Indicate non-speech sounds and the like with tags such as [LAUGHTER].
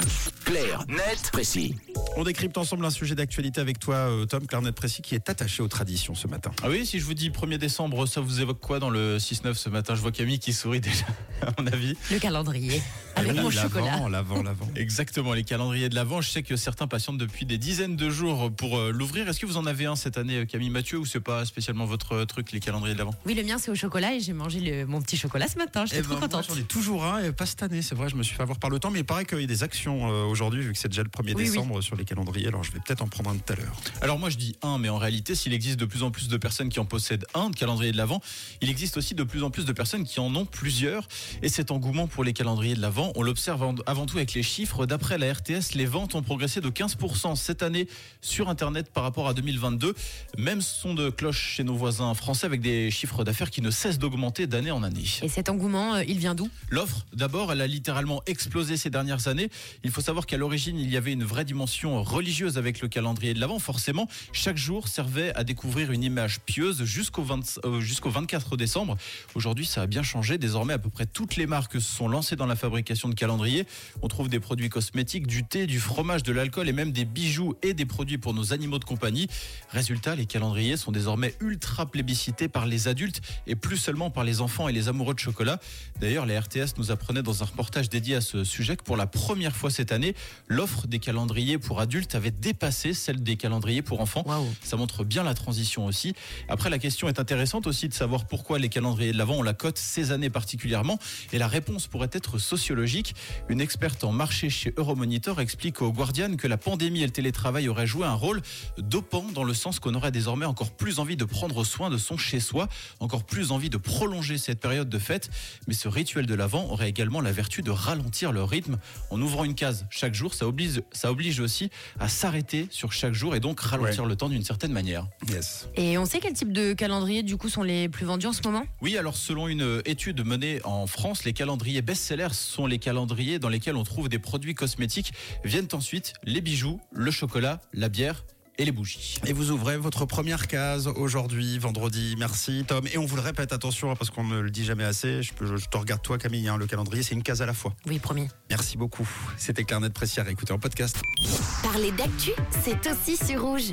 105. Clair, net, précis. On décrypte ensemble un sujet d'actualité avec toi, euh, Tom, Clarnet Précis, qui est attaché aux traditions ce matin. Ah oui, si je vous dis 1er décembre, ça vous évoque quoi dans le 6-9 ce matin? Je vois Camille qui sourit déjà, [LAUGHS] à mon avis. Le calendrier. Avec Oui, mon l'avant, chocolat. L'avant, l'avant. Exactement, les calendriers de l'Avent. Je sais que certains patientent depuis des dizaines de jours pour euh, l'ouvrir. Est-ce que vous en avez un cette année, Camille? Mathieu, ou c'est pas spécialement votre euh, truc, les calendriers de l'Avent Oui, le mien c'est au chocolat et j'ai mangé le- mon petit chocolat ce matin. J'étais Eh trop ben, contente. J'en ai toujours un, et pas cette année, c'est vrai, je me suis fait avoir par le temps, mais il paraît qu'il y a des actions euh, aujourd'hui, vu que c'est déjà le 1er Oui, décembre sur les calendriers, alors je vais peut-être en prendre un tout à l'heure. Alors moi je dis un, mais en réalité, s'il existe de plus en plus de personnes qui en possèdent un de calendrier de l'Avent, il existe aussi de plus en plus de personnes qui en ont plusieurs. Et cet engouement pour les calendriers de l'Avent, on l'observe avant tout avec les chiffres. D'après la RTS, les ventes ont progressé de 15% cette année sur Internet par rapport à 2022. Même son de cloche chez nos voisins français avec des chiffres d'affaires qui ne cessent d'augmenter d'année en année. Et cet engouement, euh, il vient d'où? L'offre, d'abord, elle a littéralement explosé ces dernières années. Il faut savoir qu'à l'origine, il y avait une vraie dimension religieuse avec le calendrier de l'Avent. Forcément, chaque jour servait à découvrir une image pieuse jusqu'au 20 euh, 24 décembre. Aujourd'hui, ça a bien changé. Désormais, à peu près toutes les marques se sont lancées dans la fabrication de calendriers. On trouve des produits cosmétiques, du thé, du fromage, de l'alcool et même des bijoux et des produits pour nos animaux de compagnie. Résultat, les calendriers sont désormais ultra plébiscités par les adultes et plus seulement par les enfants et les amoureux de chocolat. D'ailleurs, la RTS nous apprenait dans un reportage dédié à ce sujet que pour la première fois cette année, l'offre des calendriers pour adultes avait dépassé celle des calendriers pour enfants. Ça montre bien la transition aussi. Après, la question est intéressante aussi de savoir pourquoi les calendriers de l'Avent ont la cote ces années particulièrement. Et la réponse pourrait être sociologique. Une experte en marché chez Euromonitor explique au Guardian que la pandémie et le télétravail auraient joué un rôle dopant dans le sens qu'on aurait désormais encore plus envie de prendre soin de son chez-soi, encore plus envie de prolonger cette période de fête. Mais ce rituel de l'Avent aurait également la vertu de ralentir le rythme. En ouvrant une case chaque jour, ça oblige, ça oblige aussi à s'arrêter sur chaque jour et donc ralentir le temps d'une certaine manière. Yes. Et on sait quel type de calendrier du coup sont les plus vendus en ce moment? Oui, alors selon une étude menée en France, les calendriers best-sellers sont les calendriers dans lesquels on trouve des produits cosmétiques. Viennent ensuite les bijoux, le chocolat, la bière et les bougies. Et vous ouvrez votre première case aujourd'hui, vendredi. Merci Tom. Et on vous le répète, attention, hein, parce qu'on ne le dit jamais assez. Je, peux- je te regarde toi Camille, hein, le calendrier, c'est une case à la fois. Oui, premier. Merci beaucoup. C'était Clarnet Précière, écoutez en podcast. Parler d'actu, c'est aussi sur rouge.